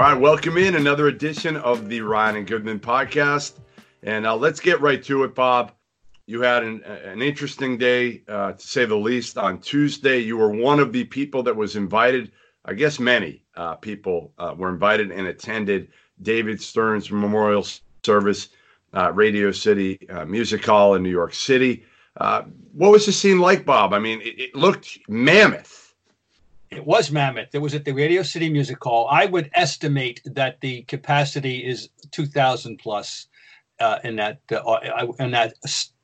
All right, welcome in another edition of the Ryan and Goodman podcast. And uh, let's get right to it, Bob. You had an, an interesting day, uh, to say the least. On Tuesday, you were one of the people that was invited. I guess many uh, people uh, were invited and attended David Stern's memorial service, uh, Radio City uh, Music Hall in New York City. what was the scene like, Bob? I mean, it, it looked mammoth. It was mammoth. It was at the Radio City Music Hall. I would estimate that the capacity is 2,000 plus uh, in that uh, in that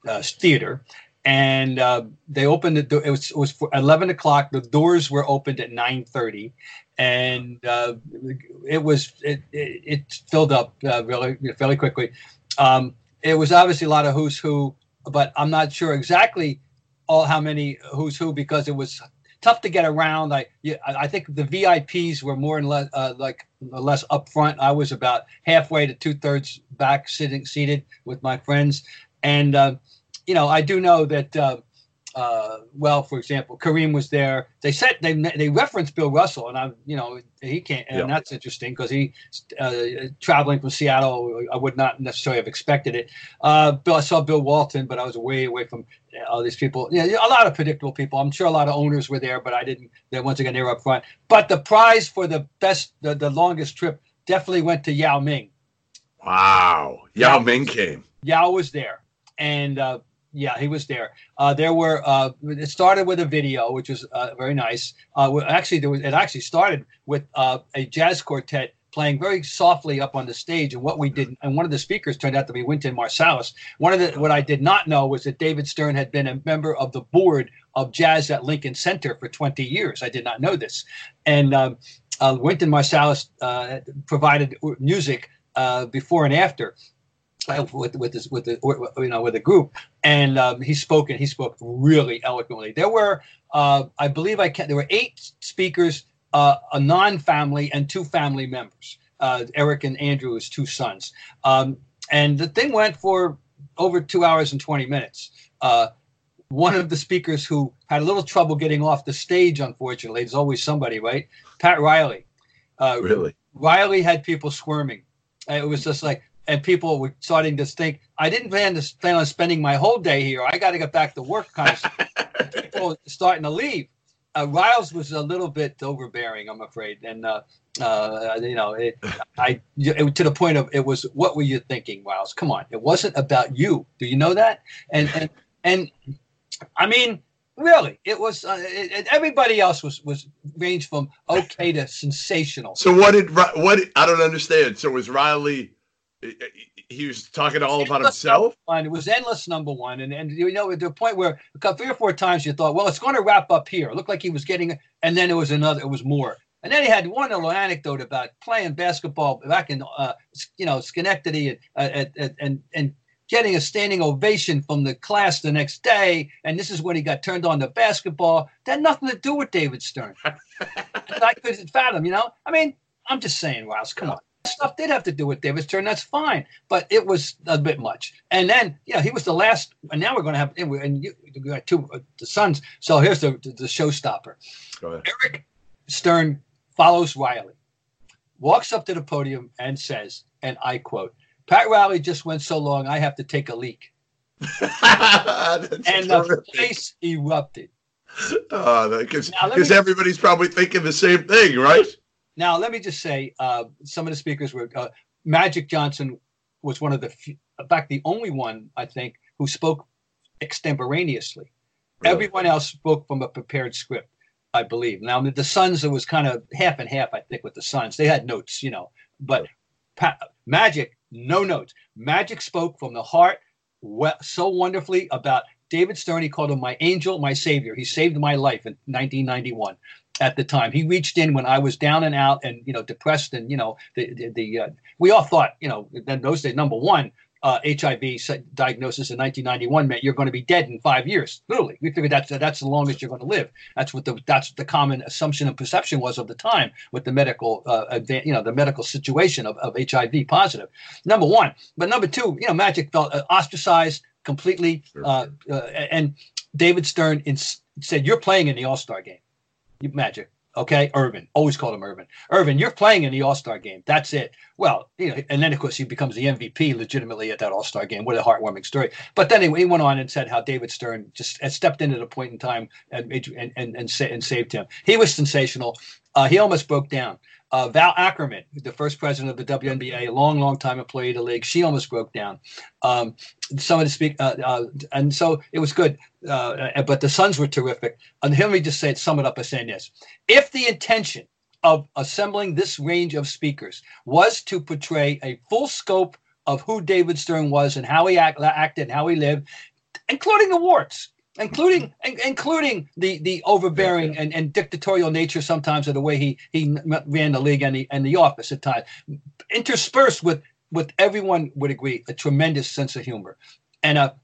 uh, theater. And uh, they opened it. It was, it was 11 o'clock. The doors were opened at 9:30, and uh, it was it, it, it filled up uh, really fairly quickly. Um, it was obviously a lot of who's who, but I'm not sure exactly all how many who's who because it was tough to get around. I yeah, I think the VIPs were more and less uh, like less up front. I was about halfway to two thirds back, sitting seated with my friends, and uh, you know I do know that. Uh, well, for example, Kareem was there. They said they they referenced Bill Russell, and I'm you know, he can't, and yeah. that's interesting because he uh, traveling from Seattle. I would not necessarily have expected it. Uh, Bill, I saw Bill Walton, but I was way away from all these people. Yeah, a lot of predictable people. I'm sure a lot of owners were there, but I didn't. They once again they were up front. But the prize for the best, the, the longest trip, definitely went to Yao Ming. Wow, Yao, Yao Ming came. Yao was there, and uh, yeah, he was there. Uh, there were. Uh, it started with a video, which was uh, very nice. Uh, actually, there was. It actually started with uh, a jazz quartet playing very softly up on the stage. And what we did, and one of the speakers turned out to be Wynton Marsalis. One of the what I did not know was that David Stern had been a member of the board of jazz at Lincoln Center for 20 years. I did not know this. And um, uh, Wynton Marsalis provided music before and after with with this with the you know with a group, and um, he spoke and he spoke really eloquently. There were, uh, I believe, I can, there were eight speakers, uh, a non-family and two family members. Uh, Eric and Andrew, his two sons, um, and the thing went for over two hours and twenty minutes. Uh, one of the speakers who had a little trouble getting off the stage, unfortunately, there's always somebody, right? Pat Riley. Uh, really? Riley had people squirming. It was just like and people were starting to think I didn't plan to plan on spending my whole day here. I got to get back to work. Kind of people starting to leave. Uh, Riles was a little bit overbearing, I'm afraid, and uh, uh, you know, it, I it, to the point of it was what were you thinking, Riles? Come on, it wasn't about you. Do you know that? And and and I mean, really, it was. Uh, it, everybody else was was ranged from okay to sensational. So what did what? I don't understand. So was Riley? He was talking all about himself. One. It was endless number one, and and you know to the point where three or four times you thought, well, it's going to wrap up here. It looked like he was getting, and then it was another. It was more. And then he had one little anecdote about playing basketball back in, uh, you know, Schenectady, and, uh, and and getting a standing ovation from the class the next day. And this is when he got turned on to basketball. That had nothing to do with David Stern. I couldn't fathom, you know. I mean, I'm just saying, Rouse, come on stuff did have to do with David Stern. That's fine, but it was a bit much. And then, yeah, he was the last. And now we're going to have and you, you got two uh, the sons. So here's the the, the showstopper. Eric Stern follows Riley, walks up to the podium and says, and I quote, "Pat Riley just went so long, I have to take a leak." and the place erupted. Oh, because everybody's probably thinking the same thing, right? Now, let me just say, uh, some of the speakers were uh, Magic Johnson was one of the, few, in fact, the only one I think who spoke extemporaneously. Really? Everyone else spoke from a prepared script, I believe. Now, the Sons, it was kind of half and half, I think, with the Sons. They had notes, you know, but pa- Magic, no notes. Magic spoke from the heart well, so wonderfully about David Stern. He called him my angel, my savior. He saved my life in 1991 at the time. He reached in when I was down and out and you know depressed and you know the the, the uh, we all thought you know in those days number one uh, HIV diagnosis in 1991 meant you're going to be dead in five years. Literally, we figured that's that's the longest you're going to live. That's what the that's the common assumption and perception was of the time with the medical, uh, you know, the medical situation of, of HIV positive. Number one, but number two, you know, Magic felt uh, ostracized completely, uh, uh, and David Stern ins- said, "You're playing in the All Star game, Magic." Okay, Irvin. Always call him Irvin. Irvin, you're playing in the All Star game. That's it. Well, you know, and then of course he becomes the MVP legitimately at that All Star game. What a heartwarming story. But then he went on and said how David Stern just stepped in at a point in time and and and, and, and saved him. He was sensational. Uh, he almost broke down. Uh, Val Ackerman, the first president of the WNBA, a long, long time employee of the league, she almost broke down. Um, some of the speak, uh, uh, and so it was good. Uh, but the sons were terrific. And let me just say, it, sum it up by saying this: If the intention of assembling this range of speakers was to portray a full scope of who David Stern was and how he act, acted and how he lived, including the warts, including including the the overbearing and, and dictatorial nature sometimes of the way he he ran the league and the and the office at times, interspersed with with everyone would agree a tremendous sense of humor, and a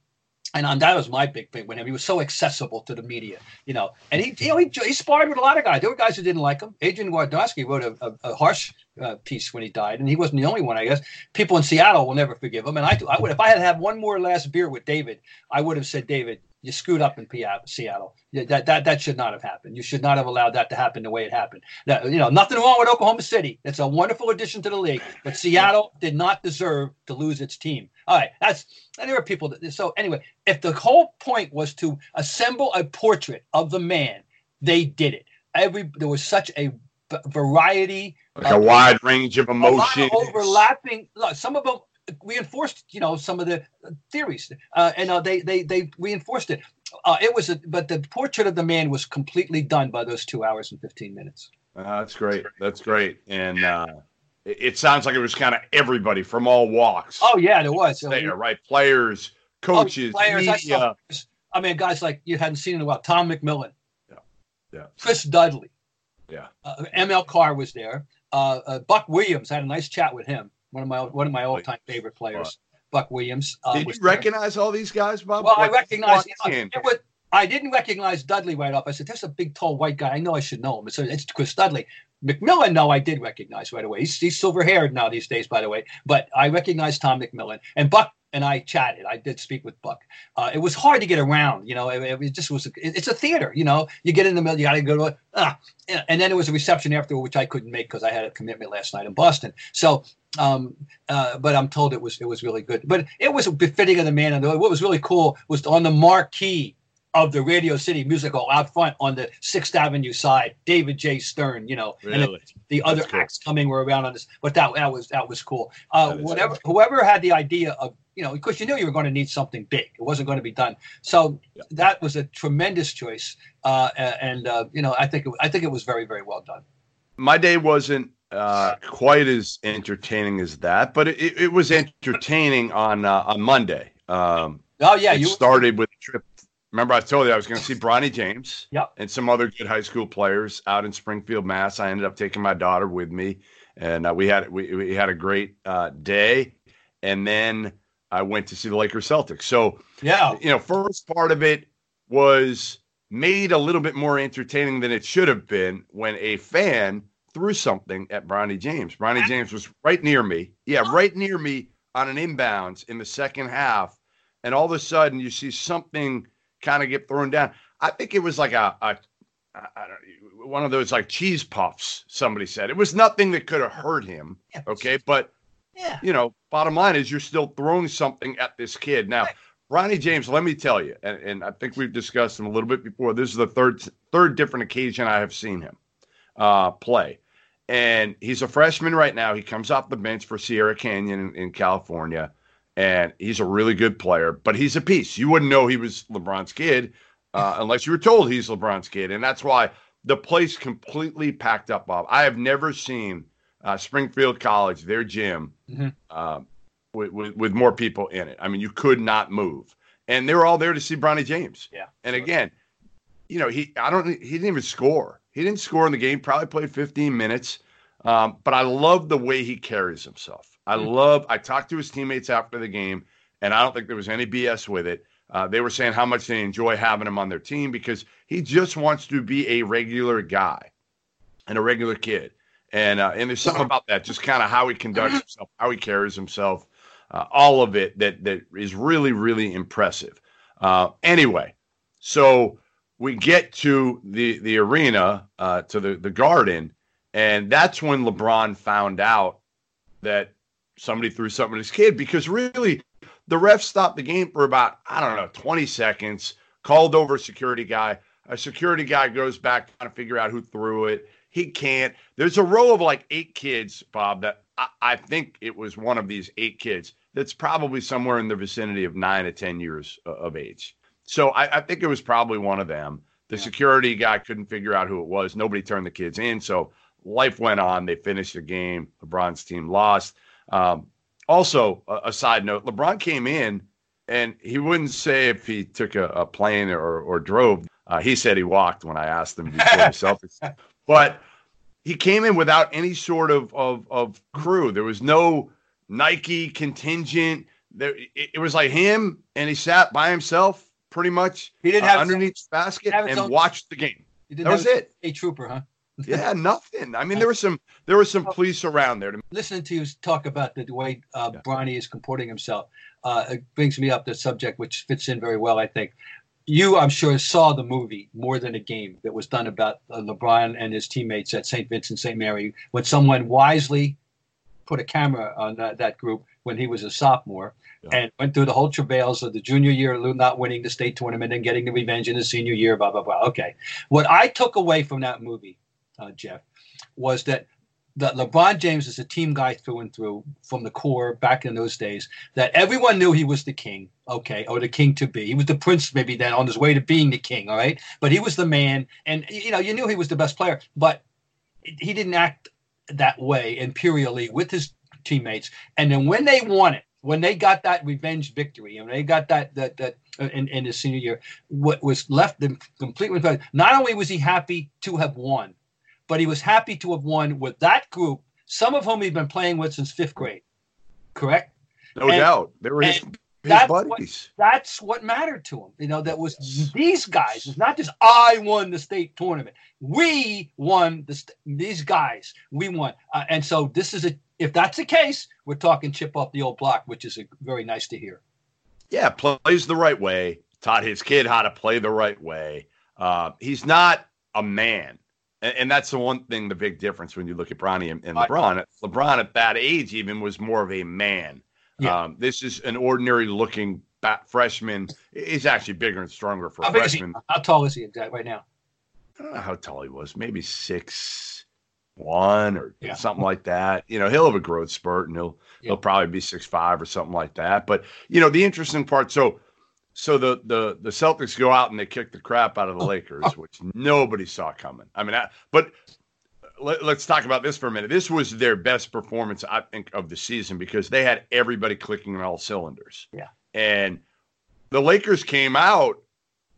and that was my big thing with him. He was so accessible to the media, you know. And he, you know, he, he sparred with a lot of guys. There were guys who didn't like him. Adrian Wojnarowski wrote a, a, a harsh uh, piece when he died, and he wasn't the only one. I guess people in Seattle will never forgive him. And I, I would, if I had had one more last beer with David, I would have said, David, you screwed up in Seattle. That, that that should not have happened. You should not have allowed that to happen the way it happened. That, you know, nothing wrong with Oklahoma City. It's a wonderful addition to the league, but Seattle did not deserve to lose its team. All right, that's and there are people that. So anyway, if the whole point was to assemble a portrait of the man, they did it. Every there was such a variety, like a wide range of emotions, overlapping. Look, some of them reinforced, you know, some of the theories, uh, and uh, they they they reinforced it. Uh, it was, a, but the portrait of the man was completely done by those two hours and fifteen minutes. Uh, that's great. That's great, and uh, it, it, sounds like it was kind of everybody from all walks. Oh yeah, there was. There, right? Players, coaches, oh, players. Media. I, I mean, guys like you hadn't seen in a while. Tom McMillan. Yeah. Yeah. Chris Dudley. Yeah. Uh, ML Carr was there. Buck Williams I had a nice chat with him one of my one of my all time favorite players, Buck Williams. Uh, Did you recognize all these guys, Bob? Well, like, I recognize. You know, it was, I didn't recognize Dudley right off. I said, "That's a big, tall, white guy. I know I should know him." So it's Chris Dudley. McMillan, no, I did recognize right away. He's, he's silver haired now these days, by the way. But I recognized Tom McMillan and Buck and I chatted. I did speak with Buck. Uh, it was hard to get around, you know. It, it just was. It, it's a theater, you know. You get in the middle, you got to go to it. Ah, and then there was a reception after, which I couldn't make because I had a commitment last night in Boston. So, um, uh, but I'm told it was it was really good. But it was befitting of the man. And what was really cool was on the marquee of the Radio City Music Hall out front on the Sixth Avenue side. David J. Stern, you know, really? and the other cool. acts coming were around on this. But that that was that was cool. Uh, whatever, cool. whoever had the idea of you know, because you knew you were going to need something big. It wasn't going to be done. So yeah. that was a tremendous choice, uh, and uh, you know, I think it, I think it was very very well done. My day wasn't uh, quite as entertaining as that, but it, it was entertaining on uh, on Monday. Um, oh yeah, you started with a trip. Remember, I told you I was going to see Bronny James yep. and some other good high school players out in Springfield, Mass. I ended up taking my daughter with me, and uh, we had we, we had a great uh, day. And then I went to see the Lakers Celtics. So yeah, you know, first part of it was made a little bit more entertaining than it should have been when a fan threw something at Bronny James. Bronny James was right near me. Yeah, right near me on an inbounds in the second half. And all of a sudden you see something kind of get thrown down. I think it was like a, a I don't one of those like cheese puffs, somebody said. It was nothing that could have hurt him. Okay. But yeah. You know, bottom line is you're still throwing something at this kid. Now, right. Bronny James, let me tell you, and, and, I think we've discussed him a little bit before. This is the third third different occasion I have seen him uh, play. And he's a freshman right now. He comes off the bench for Sierra Canyon in, in California, and he's a really good player, but he's a piece. You wouldn't know he was LeBron's kid uh, unless you were told he's LeBron's kid. And that's why the place completely packed up, Bob. I have never seen uh, Springfield College, their gym, mm-hmm. uh, with, with, with, more people in it. I mean, you could not move, and they were all there to see Bronny James. Yeah. And again, you know, he I don't he didn't even score. He didn't score in the game. Probably played 15 minutes. Um, but I love the way he carries himself. I mm-hmm. love. I talked to his teammates after the game, and I don't think there was any BS with it. Uh, they were saying how much they enjoy having him on their team because he just wants to be a regular guy and a regular kid. And uh, and there's something about that, just kind of how he conducts himself, how he carries himself, uh, all of it that that is really really impressive. Uh, anyway, so we get to the the arena, uh, to the the Garden, and that's when LeBron found out that somebody threw something at his kid because really the ref stopped the game for about I don't know 20 seconds, called over a security guy. A security guy goes back trying to figure out who threw it. He can't. There's a row of like eight kids, Bob, that I, I think it was one of these eight kids that's probably somewhere in the vicinity of nine to 10 years of age. So I, I think it was probably one of them. The yeah. security guy couldn't figure out who it was. Nobody turned the kids in. So life went on. They finished the game. LeBron's team lost. Um, also, a, a, side note LeBron came in and he wouldn't say if he took a, a plane or, or drove. Uh, he said he walked when I asked him before the Celtics. But he came in without any sort of, of, of crew. There was no Nike contingent. There, it, it was like him, and he sat by himself pretty much. He didn't uh, have underneath some, basket and watched the game. He didn't that was it. A trooper, huh? yeah, nothing. I mean, there was some there was some police around there. Listening to you talk about the way uh, yeah. Bronny is comporting himself uh, it brings me up the subject, which fits in very well, I think. You, I'm sure, saw the movie more than a game that was done about uh, LeBron and his teammates at St. Vincent St. Mary when someone wisely put a camera on that, that group when he was a sophomore yeah. and went through the whole travails of the junior year, not winning the state tournament and getting the revenge in the senior year, blah, blah, blah. Okay. What I took away from that movie, uh, Jeff, was that that LeBron James is a team guy through and through from the core back in those days. That everyone knew he was the king, okay, or the king to be. He was the prince, maybe then on his way to being the king, all right. But he was the man, and you know you knew he was the best player, but he didn't act that way imperially with his teammates. And then when they won it, when they got that revenge victory, and they got that that that uh, in, in his senior year, what was left them completely. Not only was he happy to have won, but he was happy to have won with that group, some of whom he'd been playing with since fifth grade. Correct? No and, doubt. They were his, his that's buddies. What, that's what mattered to him. You know, that was yes. these guys. It's not just I won the state tournament. We won the st- these guys. We won, uh, and so this is a. If that's the case, we're talking chip off the old block, which is a, very nice to hear. Yeah, plays the right way. Taught his kid how to play the right way. Uh, he's not a man. And, and, that's the one thing, the big difference when you look at Bronny and, and LeBron. LeBron at that age even was more of a man. Yeah. Um, this is an ordinary looking bat freshman. He's actually bigger and stronger for a freshman. How tall is he exactly right now? I don't know how tall he was. Maybe six one or yeah. something like that. You know, he'll have a growth spurt and he'll yeah. he'll probably be six five or something like that. But you know, the interesting part. So so the the the Celtics go out and they kick the crap out of the oh. Lakers, which nobody saw coming. I mean, I, but let, us talk about this for a minute. This was their best performance, I think, of the season because they had everybody clicking on all cylinders. Yeah, and the Lakers came out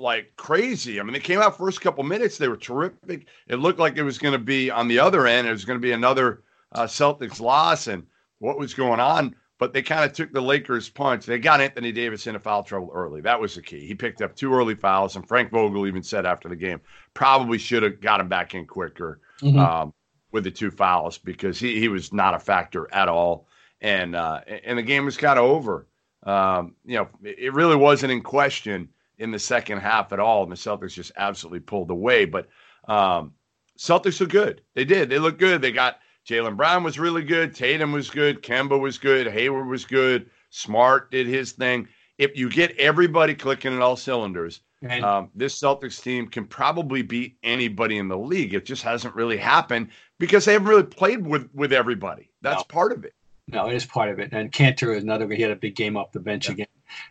like crazy. I mean, they came out first couple minutes, they were terrific. It looked like it was going to be on the other end. It was going to be another uh, Celtics loss, and what was going on? but they kind of took the Lakers' punch. They got Anthony Davis into foul trouble early. That was the key. He picked up two early fouls, and Frank Vogel even said after the game, probably should have got him back in quicker mm-hmm. um, with the two fouls because he, he was not a factor at all. And uh, and the game was kind of over. Um, you know, it really wasn't in question in the second half at all, and the Celtics just absolutely pulled away. But um, Celtics look good. They did. They look good. They got Jaylen Brown was really good. Tatum was good. Kemba was good. Hayward was good. Smart did his thing. If you get everybody clicking in all cylinders, um, this Celtics team can probably beat anybody in the league. It just hasn't really happened because they haven't really played with with everybody. That's no. part of it. No, it is part of it. And Kanter is another. He had a big game off the bench yeah. again.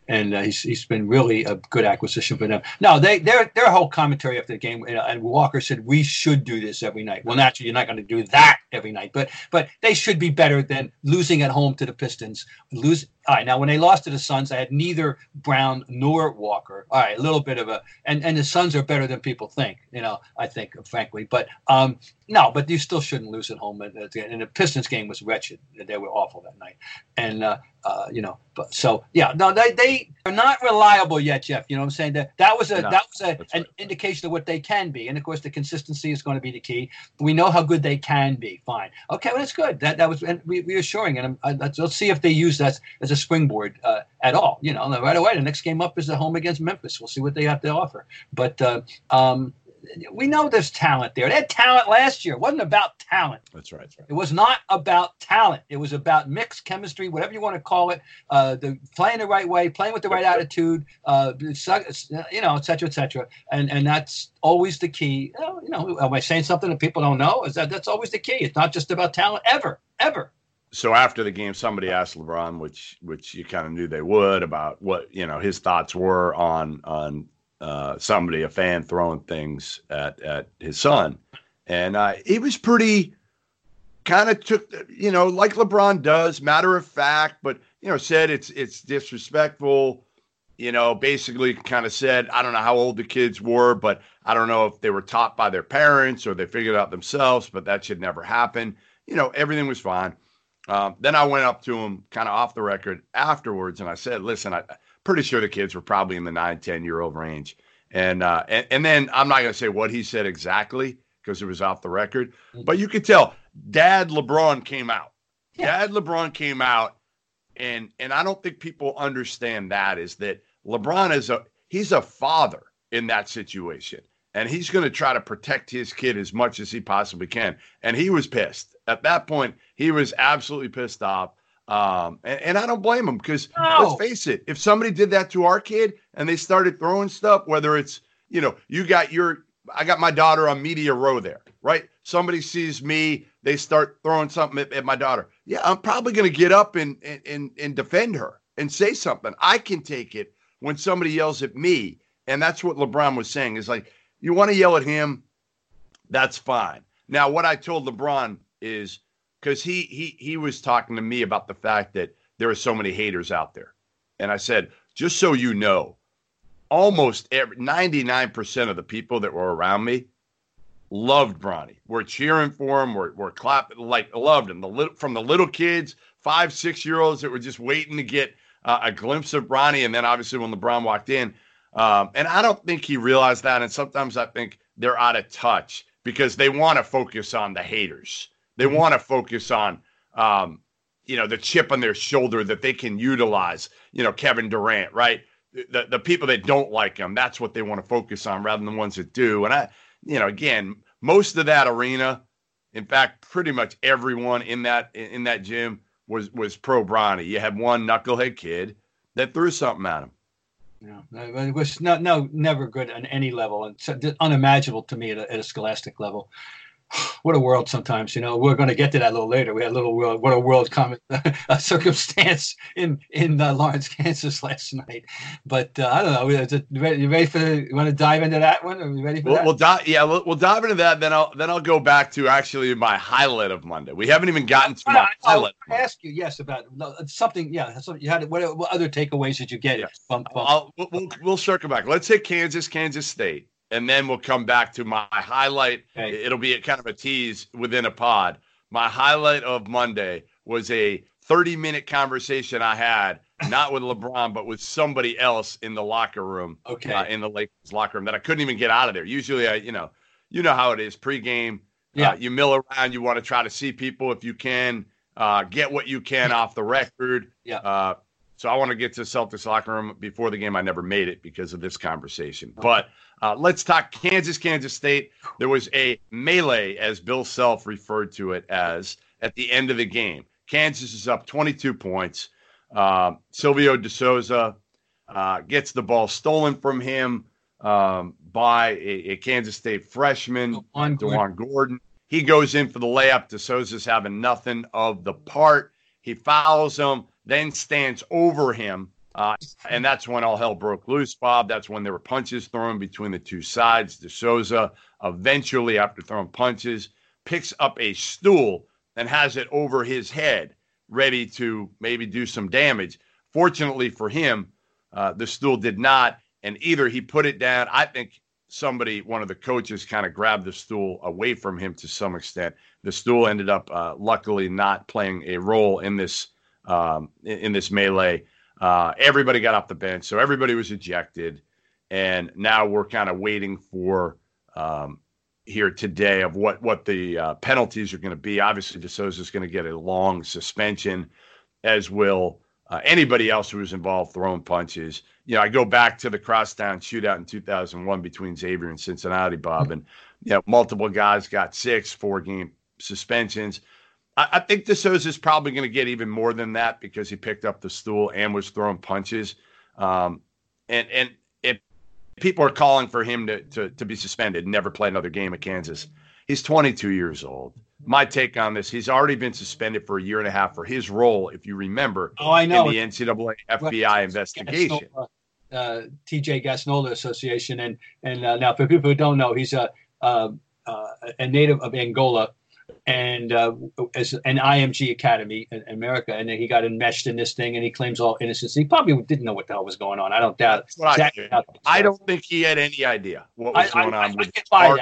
And uh, he's he's been really a good acquisition for them. No, they their their whole commentary after the game, and Walker said we should do this every night. Well, naturally, you're not going to do that every night, but but they should be better than losing at home to the Pistons. Lose. All right, now when they lost to the Suns, I had neither Brown nor Walker. All right, a little bit of a and and the Suns are better than people think. You know, I think frankly, but um, no, but you still shouldn't lose at home. And, and the Pistons game was wretched. They were awful that night. And, uh, uh, you know, but so, yeah, no, they, they are not reliable yet, Jeff. You know what I'm saying? That, that was a, no, that was a, an right. indication of what they can be. And of course, the consistency is going to be the key. We know how good they can be. Fine. Okay. Well, that's good. That, that was re- reassuring. And uh, let's, let's see if they use that as a springboard uh, at all. You know, right away, the next game up is the home against Memphis. We'll see what they have to offer. But, uh, um, we know there's talent there. They had talent last year. It wasn't about talent. That's right. That's right. It was not about talent. It was about mixed chemistry, whatever you want to call it. Uh, the playing the right way, playing with the right attitude. Uh, you know, et cetera, et cetera. And and that's always the key. You know, am I saying something that people don't know? Is that that's always the key? It's not just about talent ever, ever. So after the game, somebody asked LeBron, which which you kind of knew they would, about what you know his thoughts were on on uh, somebody, a fan, throwing things at at his son, and uh, he was pretty kind of took you know like LeBron does, matter of fact, but you know said it's it's disrespectful. You know, basically kind of said, I don't know how old the kids were, but I don't know if they were taught by their parents or they figured out themselves, but that should never happen. You know, everything was fine. Um, then I went up to him kind of off the record afterwards and I said, listen, I, pretty sure the kids were probably in the nine, 10 year old range. And, uh, and, and then I'm not going to say what he said exactly because it was off the record, mm-hmm. but you could tell dad LeBron came out. Yeah. Dad LeBron came out. And, and I don't think people understand that is that LeBron is a, he's a father in that situation and he's going to try to protect his kid as much as he possibly can. And he was pissed. At that point, he was absolutely pissed off. Um, and, and, I don't blame them because no. let's face it, if somebody did that to our kid and they started throwing stuff, whether it's, you know, you got your, I got my daughter on media row there, right? Somebody sees me, they start throwing something at, at my daughter. Yeah, I'm probably going to get up and, and, and defend her and say something. I can take it when somebody yells at me. And that's what LeBron was saying is like, you want to yell at him, that's fine. Now, what I told LeBron is because he he he was talking to me about the fact that there are so many haters out there, and I said, just so you know, almost every ninety nine percent of the people that were around me loved Bronny. We're cheering for him. We're we're clapping like loved him. The little from the little kids, five six year olds that were just waiting to get uh, a glimpse of Bronny, and then obviously when LeBron walked in, um, and I don't think he realized that. And sometimes I think they're out of touch because they want to focus on the haters. They want to focus on, um, you know, the chip on their shoulder that they can utilize. You know, Kevin Durant, right? The the people that don't like him, that's what they want to focus on rather than the ones that do. And I, you know, again, most of that arena, in fact, pretty much everyone in that in that gym was was pro Bronny. You had one knucklehead kid that threw something at him. Yeah, it was no, no, never good on any level, and unimaginable to me at a, at a scholastic level what a world sometimes you know we're going to get to that a little later. We had a little world what a world comment a circumstance in in uh, lawrence kansas last night. But uh, i don't know is it, you ready, for you want to dive into that one? Are you ready for we'll, that? we'll dive yeah we'll, we'll dive into that then i'll then i'll go back to actually my highlight of monday. We haven't even gotten to my I, highlight i ask you yes about something yeah something you had what, what other takeaways did you get? From, from, we'll, we'll circle back. Let's hit kansas kansas state and then we'll come back to my highlight. Okay. It'll be a kind of a tease within a pod. My highlight of Monday was a 30 minute conversation I had, not with LeBron, but with somebody else in the locker room. Okay. Uh, in the Lakers locker room that I couldn't even get out of there. Usually, I, you know, you know how it is pregame. Yeah. Uh, you mill around. You want to try to see people if you can, uh, get what you can off the record. Yeah. So I want to get to Celtics locker room before the game. I never made it because of this conversation. But uh, let's talk Kansas, Kansas State. There was a melee, as Bill Self referred to it as, at the end of the game. Kansas is up 22 points. Uh, Silvio De Sousa uh, gets the ball stolen from him um, by a, a, Kansas State freshman, DaJuan Gordon. Gordon. He goes in for the layup. De Sousa's having nothing of the part. He fouls him, then stands over him Uh, and that's when all hell broke loose, Bob. That's when there were punches thrown between the two sides. De Sousa eventually, after throwing punches, picks up a stool and has it over his head, ready to maybe do some damage. Fortunately for him, uh, the stool did not. And either he put it down, I think somebody, one of the coaches, kind of grabbed the stool away from him to some extent. The stool ended up, uh, luckily, not playing a role in this um, in this melee. Uh, everybody got off the bench, so everybody was ejected, and now we're kind of waiting for um, here today of what what the uh, penalties are going to be. Obviously, De Sousa is going to get a long suspension, as will uh, anybody else who was involved throwing punches. You know, I go back to the crosstown shootout in 2001 between Xavier and Cincinnati, Bob, and you know, multiple guys got six, four game suspensions. I, I think De Sousa is probably going to get even more than that because he picked up the stool and was throwing punches. Um, and and if people are calling for him to, to to be suspended, never play another game at Kansas, he's 22 years old. My take on this: he's already been suspended for a year and a half for his role, if you remember, oh, I know. in the NCAA FBI right. investigation. Uh, TJ Gassnola Association, and and uh, now for people who don't know, he's a uh, uh a native of Angola and uh, as an IMG Academy in America, and then he got enmeshed in this thing, and he claims all innocence. He probably didn't know what the hell was going on. I don't doubt. I, I, don't think he had any idea what was I, going I, on with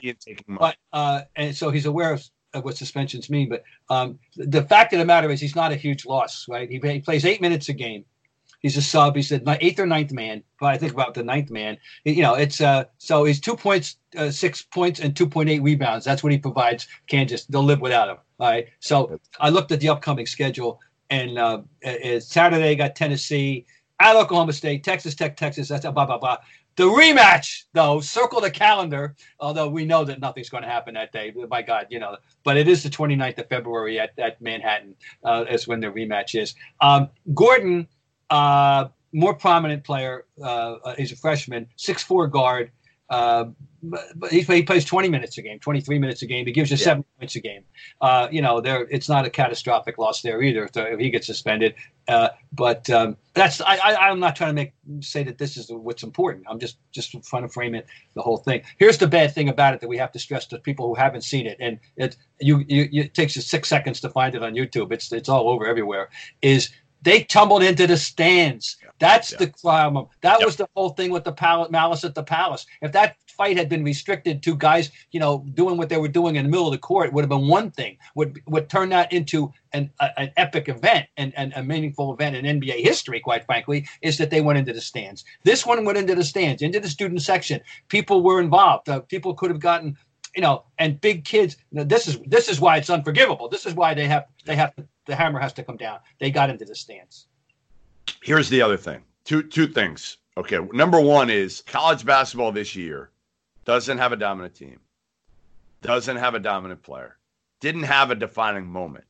and taking money. But uh, and so he's aware of, of what suspensions mean. But um, the fact of the matter is, he's not a huge loss, right? He, he plays eight minutes a game. He's a sub. He's the eighth or ninth man. But I think about the ninth man. You know, it's uh, so he's two points, uh, six points, and two point eight rebounds. That's what he provides Kansas. They'll live without him. All right. So I looked at the upcoming schedule, and uh, Saturday got Tennessee, at Oklahoma State, Texas Tech, Texas. That's blah blah blah. The rematch, though, circle the calendar, although we know that nothing's going to happen that day. My God, you know, but it is the 29th of February at, at Manhattan, uh, is when the rematch is. Um, Gordon uh, more prominent player. Uh, uh, he's a freshman, six four guard. Uh, but he, he, plays 20 minutes a game, 23 minutes a game. He gives you yeah. seven points a game. Uh, you know, there it's not a catastrophic loss there either if, if he gets suspended. Uh, but um, that's I, I, am not trying to make say that this is what's important. I'm just just trying to frame it the whole thing. Here's the bad thing about it that we have to stress to people who haven't seen it, and it you, you it takes you six seconds to find it on YouTube. It's it's all over everywhere. Is they tumbled into the stands. That's yeah. the problem. That yep. was the whole thing with the pal- malice at the palace. If that fight had been restricted to guys, you know, doing what they were doing in the middle of the court, it would have been one thing. Would would turn that into an a, an epic event and, and a meaningful event in NBA history, quite frankly, is that they went into the stands. This one went into the stands, into the student section. People were involved. Uh, people could have gotten you know, and big kids. This is this is why it's unforgivable. This is why they have they have the hammer has to come down. They got into the stance. Here's the other thing. Two two things. Okay, number one is college basketball this year doesn't have a dominant team, doesn't have a dominant player, didn't have a defining moment.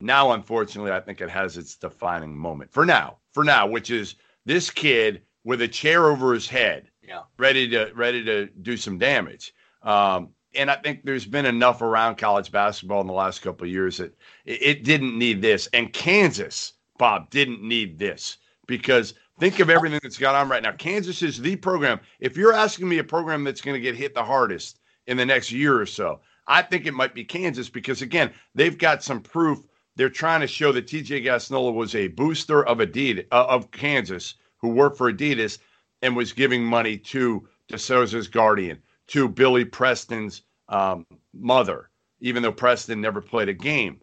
Now, unfortunately, I think it has its defining moment for now. For now, which is this kid with a chair over his head, yeah. ready to ready to do some damage. Um, and I think there's been enough around college basketball in the last couple of years that it, it didn't need this. And Kansas, Bob, didn't need this because think of everything that's got on right now. Kansas is the program. If you're asking me a program that's going to get hit the hardest in the next year or so, I think it might be Kansas because again, they've got some proof. They're trying to show that TJ Gassnola was a booster of Adidas uh, of Kansas who worked for Adidas and was giving money to De Sousa's guardian to Billy Preston's um, mother, even though Preston never played a game.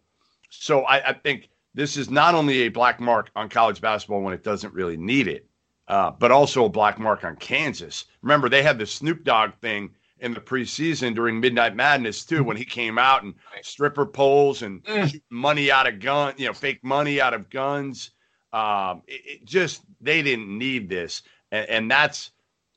So I, I, think this is not only a black mark on college basketball when it doesn't really need it, uh, but also a black mark on Kansas. Remember, they had the Snoop Dogg thing in the preseason during Midnight Madness too, when he came out and stripper poles and mm. money out of gun, you know, fake money out of guns. Um, it, it just they didn't need this, and, and that's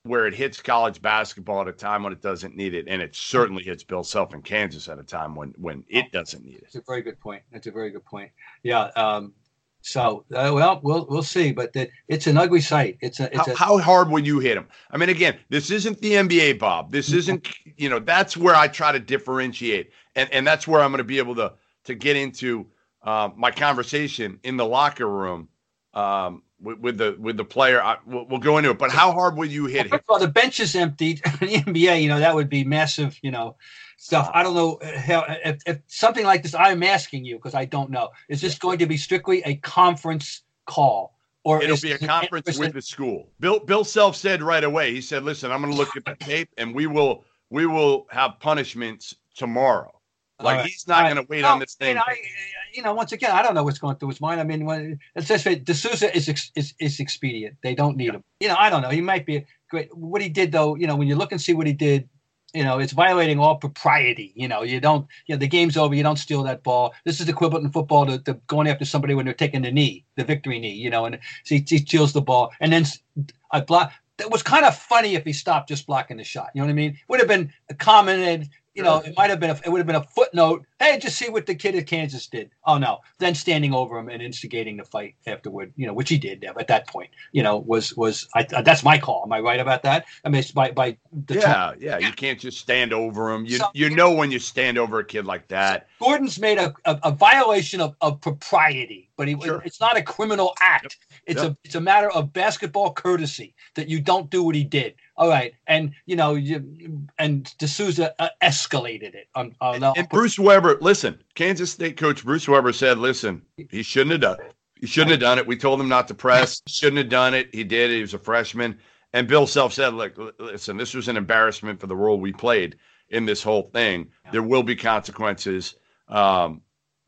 where it hits college basketball at a time when it doesn't need it, and it certainly hits Bill Self in Kansas at a time when when it doesn't need it. It's a very good point. That's a very good point. Yeah. Um, so uh, well, we'll we'll see, but the, it's an ugly sight. It's a. It's how, a, how hard would you hit him? I mean, again, this isn't the NBA, Bob. This mm-hmm. isn't. You know, that's where I try to differentiate, and and that's where I'm going to be able to to get into uh, my conversation in the locker room um, with, with the with the player. I, we'll, we'll, go into it, but how hard will you hit him? Well, the bench is empty. the NBA, you know, that would be massive. You know, stuff. I don't know uh, how, uh, if, if something like this. I'm asking you because I don't know. Is this going to be strictly a conference call? Or it'll be a conference with the school. Bill Bill Self said right away. He said, "Listen, I'm going to look at the tape, and we will we will have punishments tomorrow." Like right. he's not going to wait no, on this thing. I, you know, once again, I don't know what's going through his mind. I mean, when it's just De Sousa is is is expedient. They don't need yeah. him. You know, I don't know. He might be great. What he did though, you know, when you look and see what he did, you know, it's violating all propriety. You know, you don't, you know, the game's over. You don't steal that ball. This is equivalent in football to, to going after somebody when they're taking the knee, the victory knee. You know, and so he, he steals the ball, and then I block. It was kind of funny if he stopped just blocking the shot. You know what I mean? Would have been commented you know, it might have been a, it would have been a footnote. Hey, just see what the kid at Kansas did. Oh no, then standing over him and instigating the fight afterward, you know, which he did at that point. You know, was was I, that's my call. Am I right about that? I mean, by by the yeah, yeah. You can't just stand over him. You so, you know when you stand over a kid like that. Gordon's made a, a, a violation of, of propriety, but he sure. it's not a criminal act. Yep. It's yep. a it's a matter of basketball courtesy that you don't do what he did. All right, and you know, you, and De Sousa uh, escalated it. On, on and, and Bruce Weber, listen, Kansas State coach Bruce Weber said, "Listen, he shouldn't have done it. He shouldn't have done it. We told him not to press. shouldn't have done it. He did. He was a freshman." And Bill Self said, "Look, listen, this was an embarrassment for the role we played in this whole thing. There will be consequences. Um,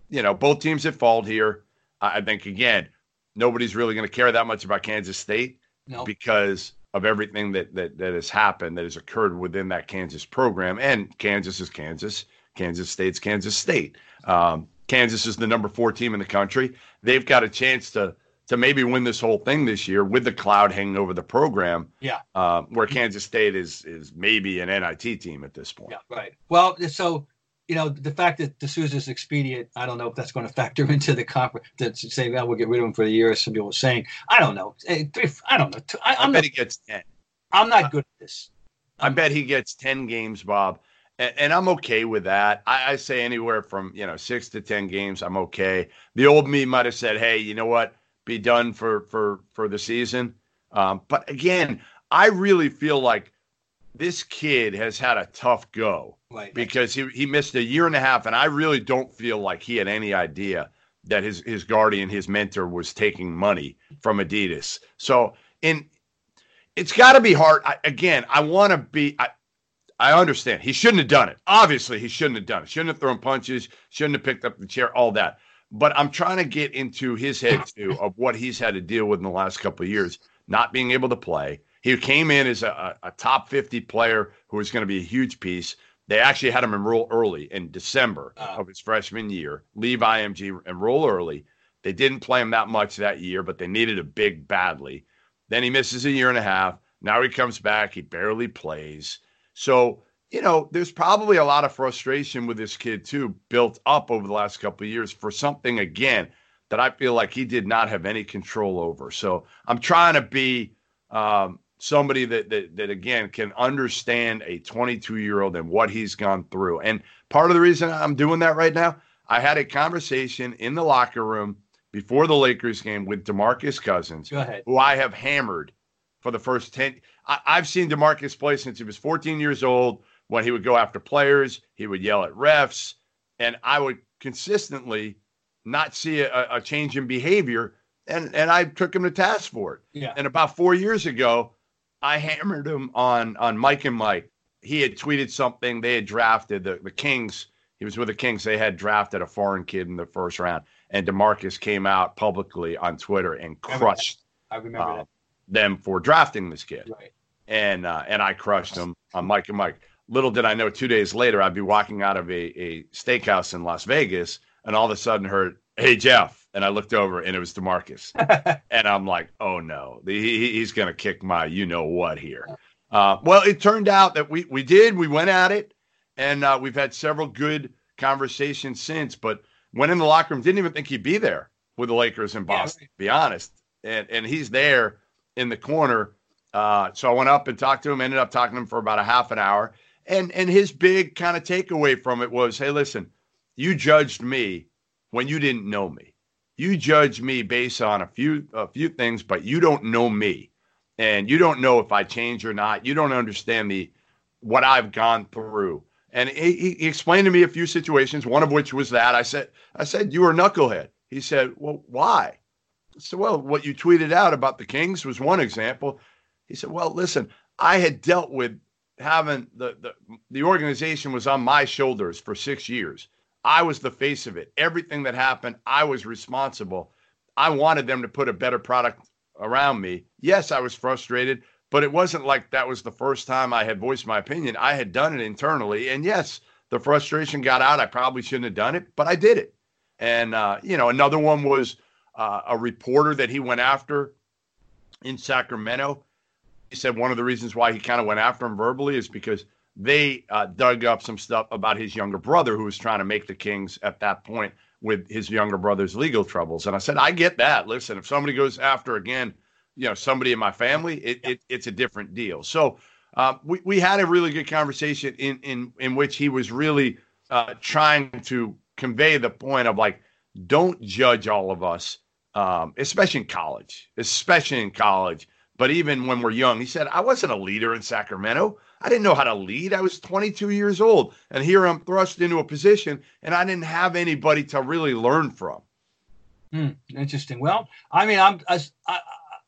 you know, both teams at fault here. I think again, nobody's really going to care that much about Kansas State because." of everything that, that that has happened that has occurred within that Kansas program. And Kansas is Kansas. Kansas State's Kansas State. Um, Kansas is the number four team in the country. They've got a chance to to maybe win this whole thing this year with the cloud hanging over the program. Yeah. Uh, where Kansas State is is maybe an NIT team at this point. Yeah. Right. Well, so you know, the fact that is expedient, I don't know if that's going to factor into the conference. To say, well, we'll get rid of him for the year, as some people are saying. I don't know. Three, I don't know. I, I bet not, he gets 10. I'm not good at this. I bet he gets 10 games, Bob. And, and I'm okay with that. I, I, say anywhere from, you know, six to 10 games, I'm okay. The old me might have said, hey, you know what? Be done for, for, for the season. Um, but again, I really feel like this kid has had a tough go right. because he, he missed a year and a half, and I really don't feel like he had any idea that his his guardian, his mentor, was taking money from Adidas. So in it's got to be hard. I, again, I want to be. I, I understand he shouldn't have done it. Obviously, he shouldn't have done it. Shouldn't have thrown punches. Shouldn't have picked up the chair. All that. But I'm trying to get into his head too of what he's had to deal with in the last couple of years, not being able to play, he came in as a, a top 50 player who was going to be a huge piece. They actually had him enroll early in December uh, of his freshman year, leave IMG, enroll early. They didn't play him that much that year, but they needed a big badly. Then he misses a year and a half. Now he comes back. He barely plays. So, you know, there's probably a lot of frustration with this kid, too, built up over the last couple of years for something, again, that I feel like he did not have any control over. So I'm trying to be um, somebody that, that that again can understand a 22 year old and what he's gone through. And part of the reason I'm doing that right now, I had a conversation in the locker room before the Lakers game with DeMarcus Cousins, who I have hammered for the first 10. I, I've seen DeMarcus play since he was 14 years old. When he would go after players, he would yell at refs, and I would consistently not see a, a change in behavior. And and I took him to task for it. Yeah. And about four years ago, I hammered him on on Mike and Mike. He had tweeted something. They had drafted the, the Kings. He was with the Kings. They had drafted a foreign kid in the first round, and Demarcus came out publicly on Twitter and crushed. I remember, uh, them for drafting this kid. Right. And uh, and I crushed them on Mike and Mike. Little did I know, two days later, I'd be walking out of a, a steakhouse in Las Vegas, and all of a sudden heard, "Hey Jeff," and I looked over and it was Demarcus, and I'm like, oh no, he, he's going to kick my you know what here. Uh, well, it turned out that we we did. We went at it, and uh, we've had several good conversations since. But went in the locker room, didn't even think he'd be there with the Lakers in Boston. Yeah. be honest, and and he's there in the corner. Uh, so I went up and talked to him. Ended up talking to him for about a half an hour. And and his big kind of takeaway from it was, hey, listen, you judged me when you didn't know me. you judge me based on a few a few things, but you don't know me, and you don't know if I change or not. You don't understand the what I've gone through. And he, he explained to me a few situations, one of which was that I said, I said, you were a knucklehead. He said, well, why? I said, well, what you tweeted out about the Kings was one example. He said, well, listen, I had dealt with having the, the, the organization was on my shoulders for six years. I was the face of it. Everything that happened, I was responsible. I wanted them to put a better product around me. Yes, I was frustrated, but it wasn't like that was the first time I had voiced my opinion. I had done it internally. And yes, the frustration got out. I probably shouldn't have done it, but I did it. And, uh, you know, another one was uh, a reporter that he went after in Sacramento. He said one of the reasons why he kind of went after him verbally is because they uh, dug up some stuff about his younger brother who was trying to make the Kings at that point with his younger brother's legal troubles. And I said, I get that. Listen, if somebody goes after again, you know, somebody in my family, it, it it's a different deal. So uh, we we had a really good conversation in in in which he was really uh, trying to convey the point of like, don't judge all of us, um, especially in college, especially in college. But even when we're young, he said, I wasn't a leader in Sacramento. I didn't know how to lead. I was 22 years old. And here I'm thrust into a position and I didn't have anybody to really learn from. Hmm, interesting. Well, I mean, I'm, I,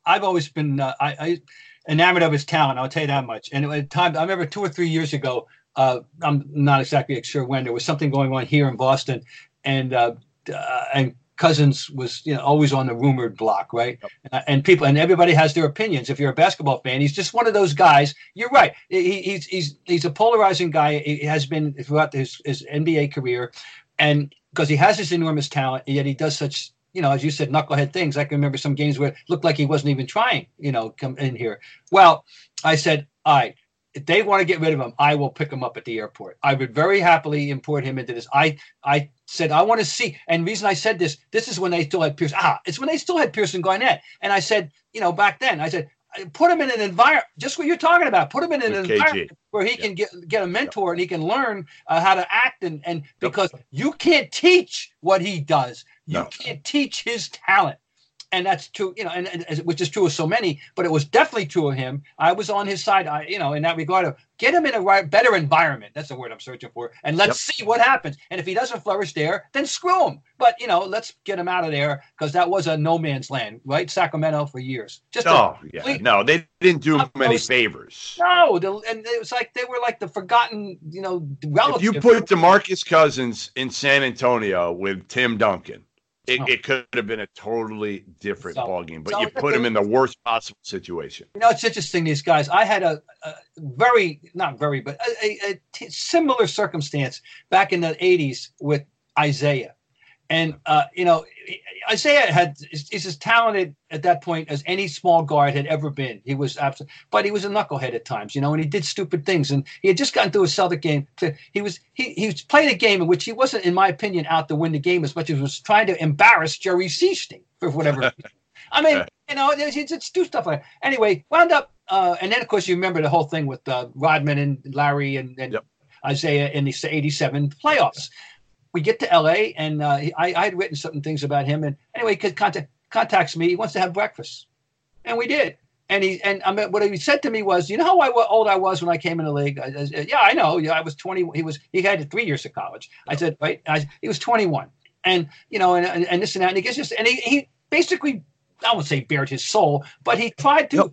I've always been uh, I, I, enamored of his talent. I'll tell you that much. And at times, I remember two or three years ago. Uh, I'm not exactly sure when there was something going on here in Boston, and uh, uh and Cousins was you know always on the rumored block, right? Yep. Uh, and people and everybody has their opinions. If you're a basketball fan, he's just one of those guys. You're right. He, he's he's he's a polarizing guy. He has been throughout his, his NBA career, and because he has this enormous talent, yet he does such you know, as you said, knucklehead things. I can remember some games where it looked like he wasn't even trying, you know, come in here. Well, I said, all right, if they want to get rid of him, I will pick him up at the airport. I would very happily import him into this. I I said I want to see, and reason I said this, this is when they still had Pearson. Ah, it's when they still had Pearson Garnett, and I said, you know, back then, I said, put him in an environment, just what you're talking about. Put him in an With environment KG. where he yeah. can get get a mentor yeah. and he can learn uh, how to act, and and because you can't teach what he does. You no. can't teach his talent. And that's true, you know, and, and, which is true of so many, but it was definitely true of him. I was on his side, I, you know, in that regard of get him in a right, better environment. That's the word I'm searching for. And let's yep. see what happens. And if he doesn't flourish there, then screw him. But, you know, let's get him out of there because that was a no man's land, right? Sacramento for years. Just no, oh, yeah, no, they didn't do him any favors. No, the, and it was like they were like the forgotten, you know, relative. If you put DeMarcus Cousins in San Antonio with Tim Duncan, it, oh. it, could have been a totally different so, ball game, but so you put him in the worst possible situation. You know, it's interesting. These guys, I had a, a very, not very, but a, a, a t- similar circumstance back in the '80s with Isiah. And uh, you know, Isiah had is as talented at that point as any small guard had ever been. He was absolutely, but he was a knucklehead at times, you know, and he did stupid things. And he had just gotten through a Celtic game. To, he was he he was playing a game in which he wasn't, in my opinion, out to win the game as much as he was trying to embarrass Jerry Sichting for whatever. I mean, you know, it's, it's do stuff like that. Anyway, wound up, uh, and then of course you remember the whole thing with uh, Rodman and Larry and, and yep. Isiah in the '87 playoffs we get to LA, and uh, I, I had written certain things about him. And anyway, he contact, contacts me. He wants to have breakfast, and we did. And he and I mean, what he said to me was, you know how I, old I was when I came in the league? I, I, yeah, I know. Yeah, I was 20. He was he had three years of college. I said, right? I, he was 21, and you know, and, and, and this and that. And he gets just and he, he basically, I won't say bared his soul, but he tried to,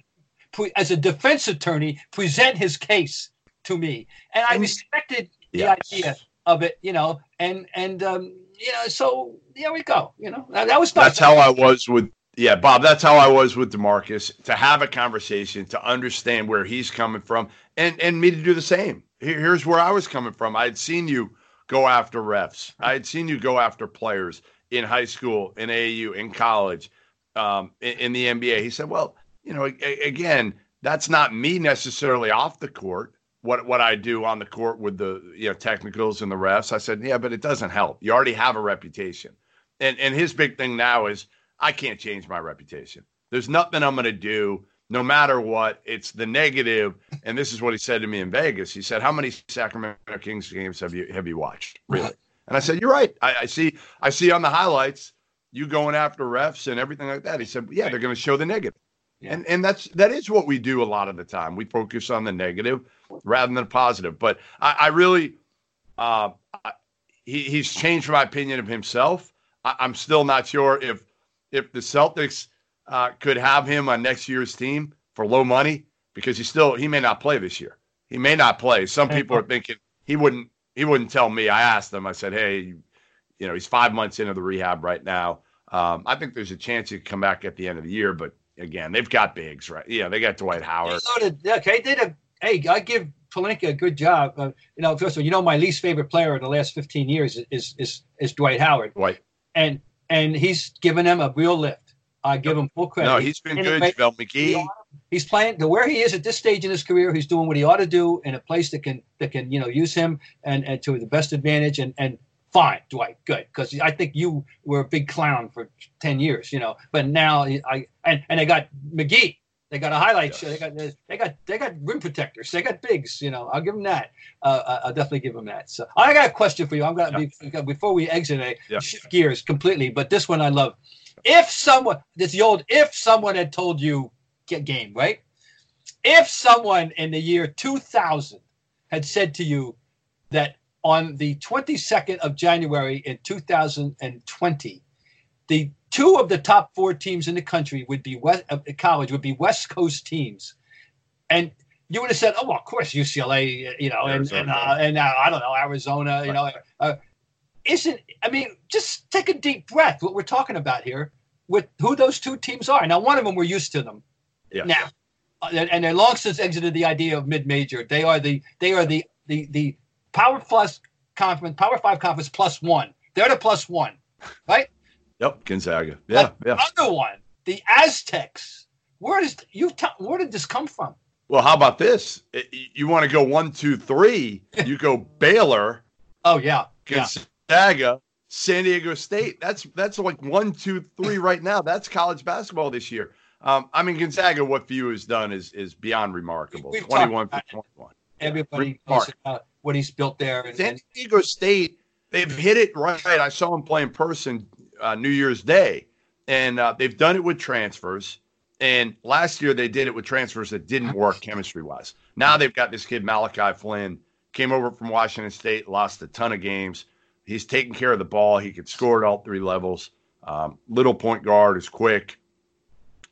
yep. as a defense attorney, present his case to me, and I respected the yes. idea of it, you know, and and um, you know, so there we go. You know, that, that was that's how I was with yeah, Bob. That's how I was with Demarcus to have a conversation to understand where he's coming from, and and me to do the same. Here, here's where I was coming from. I had seen you go after refs. I had seen you go after players in high school, in AAU, in college, um, in, in the NBA. He said, "Well, you know, again, that's not me necessarily off the court what what I do on the court with the you know technicals and the refs. I said, yeah, but it doesn't help. You already have a reputation, and and his big thing now is I can't change my reputation. There's nothing I'm going to do, no matter what. It's the negative, and this is what he said to me in Vegas. He said, "How many Sacramento Kings games have you have you watched, really?" And I said, "You're right. I, I see. I see on the highlights." you going after refs and everything like that. He said, yeah, they're going to show the negative. Yeah. And and that's that is what we do a lot of the time. We focus on the negative rather than the positive. But I, I really, uh, I, he, he's changed my opinion of himself. I, I'm still not sure if if the Celtics uh, could have him on next year's team for low money because he still he may not play this year. He may not play. Some people are thinking he wouldn't he wouldn't tell me. I asked him. I said, hey, you know, he's five months into the rehab right now. Um, I think there's a chance he could come back at the end of the year, but again, they've got bigs, right? Yeah, they got Dwight Howard. Loaded, okay, they did a. Hey, I give Pelinka a good job. Uh, you know, first of all, you know, my least favorite player in the last 15 years is is is Dwight Howard, Dwight. and and he's given them a real lift. I give him full credit. No, he's been And good. JaVale McGee. He's playing to where he is at this stage in his career. He's doing what he ought to do in a place that can that can you know use him and, and to the best advantage. And and fine, Dwight, good because I think you were a big clown for ten years, you know. But now I and and they got McGee. They got a highlight show. They got they got they got rim protectors. They got bigs. You know, I'll give them that. Uh, I- I'll definitely give them that. So I got a question for you. I'm gonna be before we exit. I Yeah. shift gears completely, but this one I love. If someone, this the old, if someone had told you get game right, if someone in the year 2000 had said to you that on the 22nd of January in 2020, the two of the top four teams in the country would be West uh, college would be West Coast teams, and you would have said, "Oh, well, of course, UCLA, you know, and and, uh, and uh, I don't know Arizona, you know." Uh, isn't I mean, just take a deep breath. What we're talking about here, with who those two teams are. Now, one of them we're used to them Yeah. now, Uh, and, and they long since exited the idea of mid-major. They are the they are the the the Power Plus conference, Power Five conference plus one. They're the plus one, right? Yep, Gonzaga. Yeah, The yeah. Other one, the Aztecs. Where does you t- where did this come from? Well, how about this? You want to go one, two, three? You go Baylor, Oh yeah, yeah. Gonzaga, San Diego State. That's that's like one, two, three right now. That's college basketball this year. Um, I mean, Gonzaga, what Few has done is is beyond remarkable. We've Twenty-one for twenty-one. Everybody Rick knows Mark. about what he's built there. And, San Diego State, they've hit it right. I saw him play in person uh, New Year's Day, and uh, they've done it with transfers. And last year they did it with transfers that didn't work chemistry wise. Now they've got this kid Malachi Flynn, came over from Washington State, lost a ton of games. He's taking care of the ball. He could score at all three levels. Um, little point guard is quick.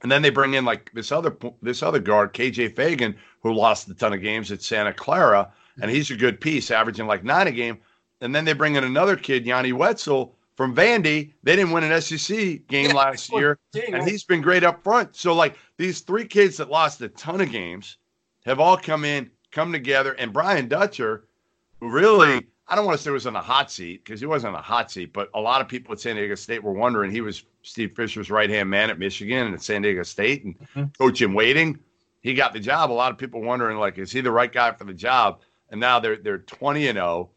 And then they bring in like this other this other guard, KJ Feagin, who lost a ton of games at Santa Clara, and he's a good piece, averaging like nine a game. And then they bring in another kid, Yanni Wetzel from Vandy. They didn't win an SEC game Yeah, last year, dang, and he's been great up front. So like these three kids that lost a ton of games have all come in, come together, and Brian Dutcher, who really I don't want to say was on a hot seat because he wasn't on a hot seat, but a lot of people at San Diego State were wondering he was Steve Fisher's right hand man at Michigan and at San Diego State and Mhm. coach him waiting. He got the job. A lot of people wondering like, is he the right guy for the job? And now they're they're twenty and zero,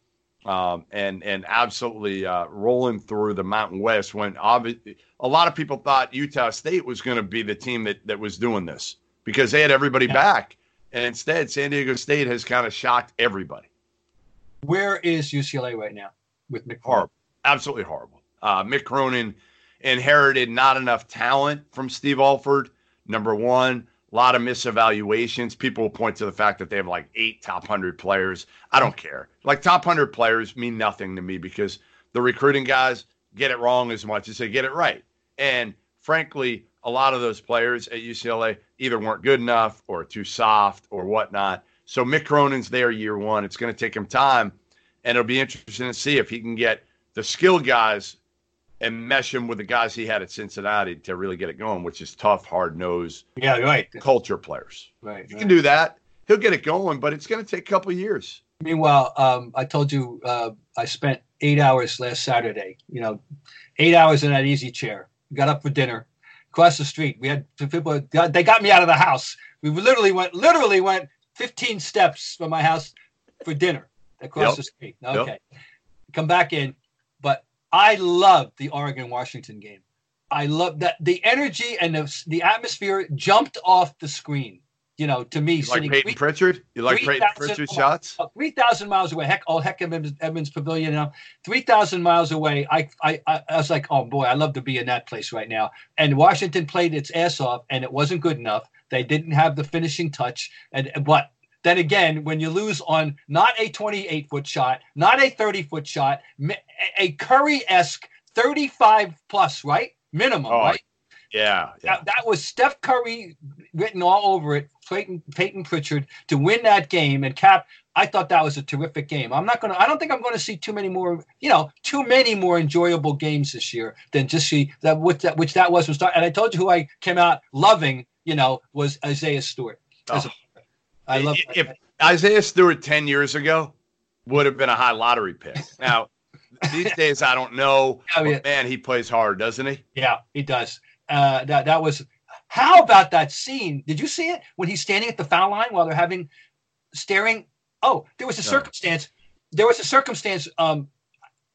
um, and and absolutely uh, rolling through the Mountain West. When obvi- a lot of people thought Utah State was going to be the team that that was doing this because they had everybody Yeah. back, and instead San Diego State has kind of shocked everybody. where is UCLA right now with McCarr? horrible, absolutely horrible. Uh, Mick Cronin inherited not enough talent from Steve Alford. Number one, a lot of misevaluations. People will point to the fact that they have like eight top hundred players. I don't care. Like top hundred players mean nothing to me because the recruiting guys get it wrong as much as they get it right. And frankly, a lot of those players at UCLA either weren't good enough or too soft or whatnot. So Mick Cronin's there year one. It's going to take him time, and it'll be interesting to see if he can get the skill guys and mesh him with the guys he had at Cincinnati to really get it going, which is tough, hard nosed Yeah, right, culture players. right. you right. can do that. He'll get it going, but it's going to take a couple of years. Meanwhile, um, I told you uh, I spent eight hours last Saturday. You know, eight hours in that easy chair. Got up for dinner. Across the street, we had people. They got me out of the house. We literally went, literally went 15 steps from my house for dinner across Yep. the street. Yep. Okay, come back in. I loved the Oregon Washington game. I love that the energy and the, the atmosphere jumped off the screen. You know, to me, You like Peyton three- Pritchard? You like Peyton 3,000 Pritchard's oh, shots? uh, 3,000 miles away. Heck, oh, heck, Edmonds, Edmonds Pavilion, you know, 3,000 miles away. I, I, I I was like, oh boy, I love to be in that place right now. And Washington played its ass off, and it wasn't good enough. They didn't have the finishing touch. And but then again, when you lose on not a 28 foot shot, not a 30 foot shot, a Curry esque 35 plus, right? Minimum, Oh, right? Yeah, yeah. That, that was Steph Curry written all over it, Peyton, Peyton Pritchard to win that game. And Cap, I thought that was a terrific game. I'm not going to, I don't think I'm going to see too many more, you know, too many more enjoyable games this year than just see that, which that, which that was from start. And I told you who I came out loving, you know, was Isaiah Stewart. As oh. a- I love if Isaiah Stewart 10 years ago would have been a high lottery pick. Now, these days, I don't know. Oh, yeah. but man, he plays hard, doesn't he? Yeah, he does. Uh, that that was. How about that scene? Did you see it when he's standing at the foul line while they're having staring? Oh, there was a No. circumstance. There was a circumstance. Um,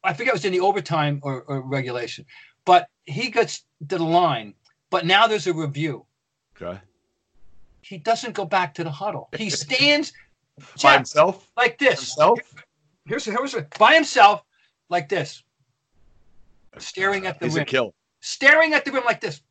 I forget it was in the overtime or, or regulation, but he gets to the line. But now there's a review. Okay. He doesn't go back to the huddle. He stands By himself? like this. Himself? Here's here's by himself, like this, staring at the He's rim kill. staring at the rim like this.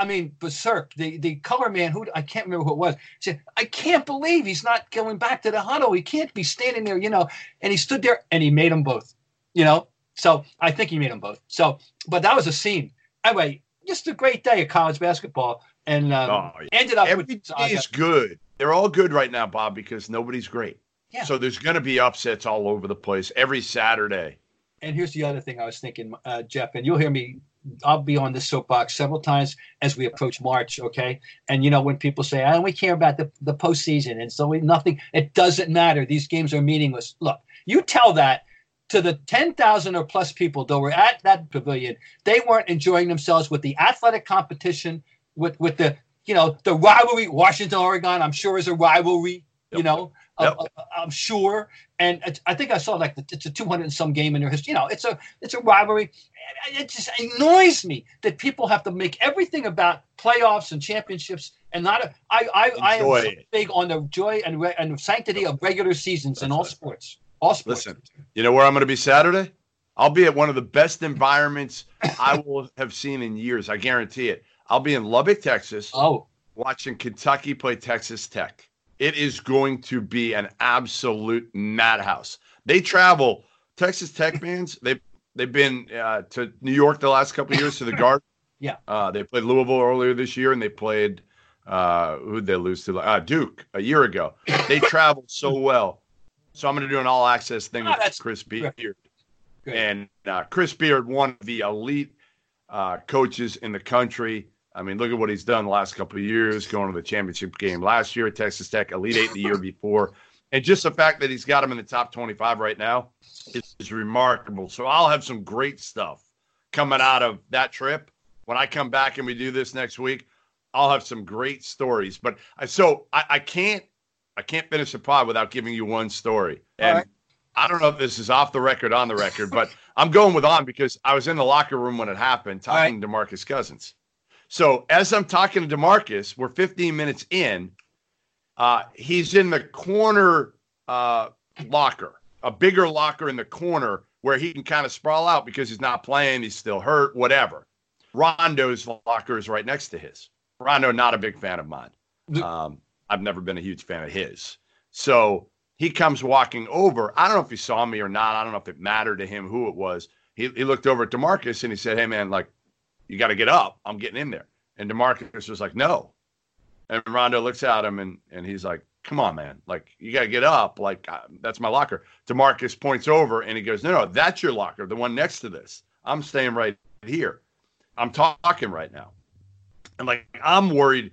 I mean, berserk. The the color man, who I can't remember who it was, said, "I can't believe he's not going back to the huddle. He can't be standing there, you know." And he stood there, and he made them both, you know. So I think he made them both. So, but that was a scene. Anyway, just a great day of college basketball, and um, Oh, yeah. ended up Every with day is good. They're all good right now, Bob, because nobody's great. Yeah. So there's going to be upsets all over the place every Saturday. And here's the other thing I was thinking, uh, Jeff, and you'll hear me. I'll be on this soapbox several times as we approach March. Okay, and you know when people say, "I only care about the the postseason," and so we, nothing. It doesn't matter. These games are meaningless. Look, you tell that to the ten thousand or plus people that were at that pavilion. They weren't enjoying themselves with the athletic competition, with with the you know the rivalry. Washington, Oregon, I'm sure is a rivalry. You know, Yep. uh, uh, I'm sure. And I think I saw like the, it's a 200 and some game in their history. You know, it's a it's a rivalry. It just annoys me that people have to make everything about playoffs and championships and not. A, I I I am so big on the joy and re, and sanctity of regular seasons in all sports. All sports. Listen, you know where I'm going to be Saturday? I'll be at one of the best environments I will have seen in years. I guarantee it. I'll be in Lubbock, Texas, Oh, watching Kentucky play Texas Tech. It is going to be an absolute madhouse. They travel. Texas Tech fans. They they've been uh, to New York the last couple of years to the Guard. Yeah. Uh, they played Louisville earlier this year, and they played uh, who'd they lose to? Uh, Duke a year ago. They travel so well. So I'm going to do an all access thing Ah, with Chris. Beard. Great. And uh, Chris Beard, one of the elite uh, coaches in the country. I mean, look at what he's done the last couple of years, going to the championship game last year at Texas Tech, Elite Eight the year before. And just the fact that he's got him in the top 25 right now is, is remarkable. So I'll have some great stuff coming out of that trip. When I come back and we do this next week, I'll have some great stories. But I, so I, I can't I can't finish the pod without giving you one story. And right. I don't know if this is off the record, on the record, but I'm going with on because I was in the locker room when it happened All right. talking to Marcus Cousins. So as I'm talking to Demarcus, we're 15 minutes in. Uh, he's in the corner uh, locker, a bigger locker in the corner where he can kind of sprawl out because he's not playing, he's still hurt, whatever. Rondo's locker is right next to his. Rondo, not a big fan of mine. Um, I've never been a huge fan of his. So he comes walking over. I don't know if he saw me or not. I don't know if it mattered to him who it was. He, he looked over at Demarcus and he said, Hey, man, like, you got to get up. I'm getting in there. And Demarcus was like, No. And Rondo looks at him and, and he's like, Come on, man. Like, you got to get up. Like, uh, that's my locker. Demarcus points over and he goes, No, no, that's your locker, the one next to this. I'm staying right here. I'm talking right now. And like, I'm worried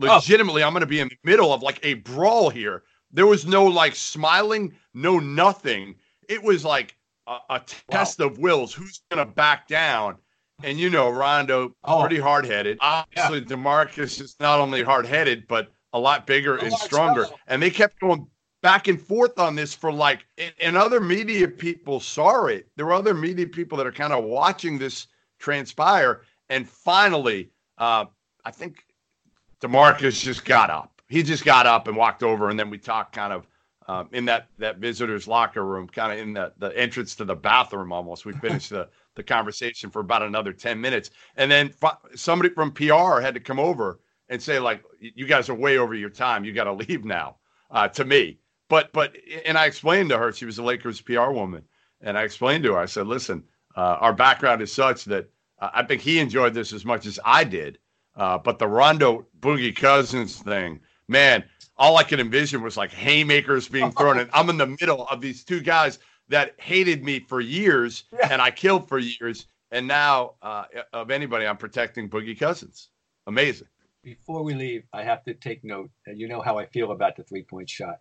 legitimately, I'm going to be in the middle of like a brawl here. There was no like smiling, no nothing. It was like a, a test of wills. Who's going to back down? And you know, Rondo, Oh. pretty hard headed. Obviously, Demarcus is not only hard headed, but a lot bigger A and lot stronger. And they kept going back and forth on this for like, and, and other media people saw it. There were other media people that are kind of watching this transpire. And finally, uh, I think Demarcus just got up he just got up and walked over, and then we talked kind of um, in that that visitors locker room, kind of in the the entrance to the bathroom. Almost, we finished the the conversation for about another ten minutes, and then somebody from PR had to come over and say like, "You guys are way over your time. You got to leave now." Uh, to me, but but and I explained to her she was a Lakers PR woman, and I explained to her. I said, "Listen, uh, our background is such that uh, I think he enjoyed this as much as I did." Uh, but the Rondo Boogie Cousins thing, man, all I could envision was like haymakers being thrown. and I'm in the middle of these two guys that hated me for years yeah. and I killed for years. And now, uh, of anybody, I'm protecting Boogie Cousins. Amazing. Before we leave, I have to take note, and you know how I feel about the three point shot.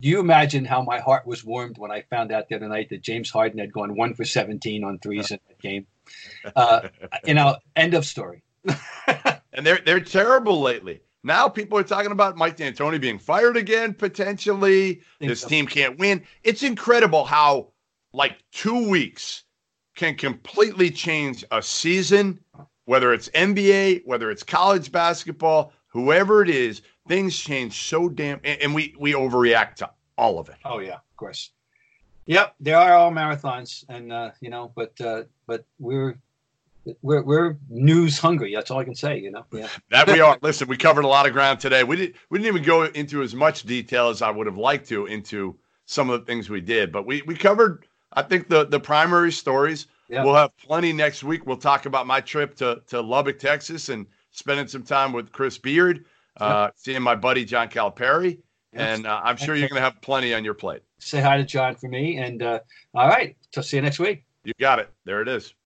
Do you imagine how my heart was warmed when I found out the other night that James Harden had gone one for 17 on threes in that game? Uh, you know, end of story. and they're they're terrible lately. Now people are talking about Mike D'Antoni being fired again potentially. This so. team can't win. It's incredible how like two weeks can completely change a season, whether it's NBA, whether it's college basketball, whoever it is. Things change so damn, and we we overreact to all of it. Oh yeah, of course. Yep, they are all marathons, and uh, you know, but uh, but we're we're we're news hungry. That's all I can say. You know. Yeah. that we are. Listen, we covered a lot of ground today. We didn't we didn't even go into as much detail as I would have liked to into some of the things we did, but we we covered. I think the the primary stories. Yeah. We'll have plenty next week. We'll talk about my trip to to Lubbock, Texas, and spending some time with Chris Beard, uh, seeing my buddy John Calipari, and uh, I'm sure you're going to have plenty on your plate. Say hi to John for me, and uh, all right, so see you next week. You got it. There it is.